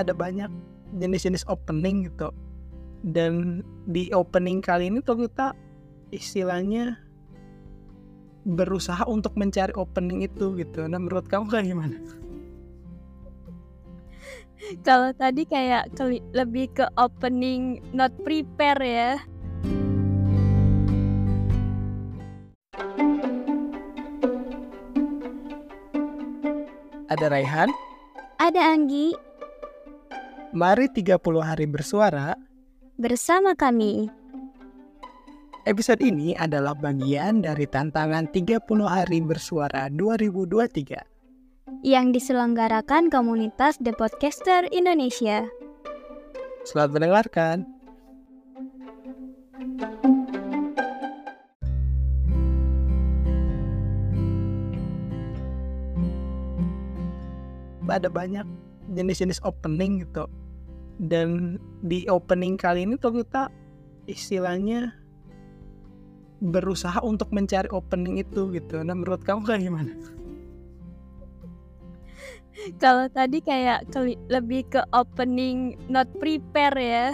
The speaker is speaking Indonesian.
ada banyak jenis-jenis opening gitu dan di opening kali ini tuh kita istilahnya berusaha untuk mencari opening itu gitu nah menurut kamu kayak gimana? Kalau tadi kayak lebih ke opening not prepare ya. Ada Raihan, Ada Anggi mari 30 hari bersuara bersama kami. Episode ini adalah bagian dari tantangan 30 hari bersuara 2023 yang diselenggarakan komunitas The Podcaster Indonesia. Selamat mendengarkan. Ada banyak jenis-jenis opening gitu. Dan di opening kali ini tuh kita istilahnya berusaha untuk mencari opening itu gitu. Nah menurut kamu kayak gimana? Kalau tadi kayak lebih ke opening not prepare ya.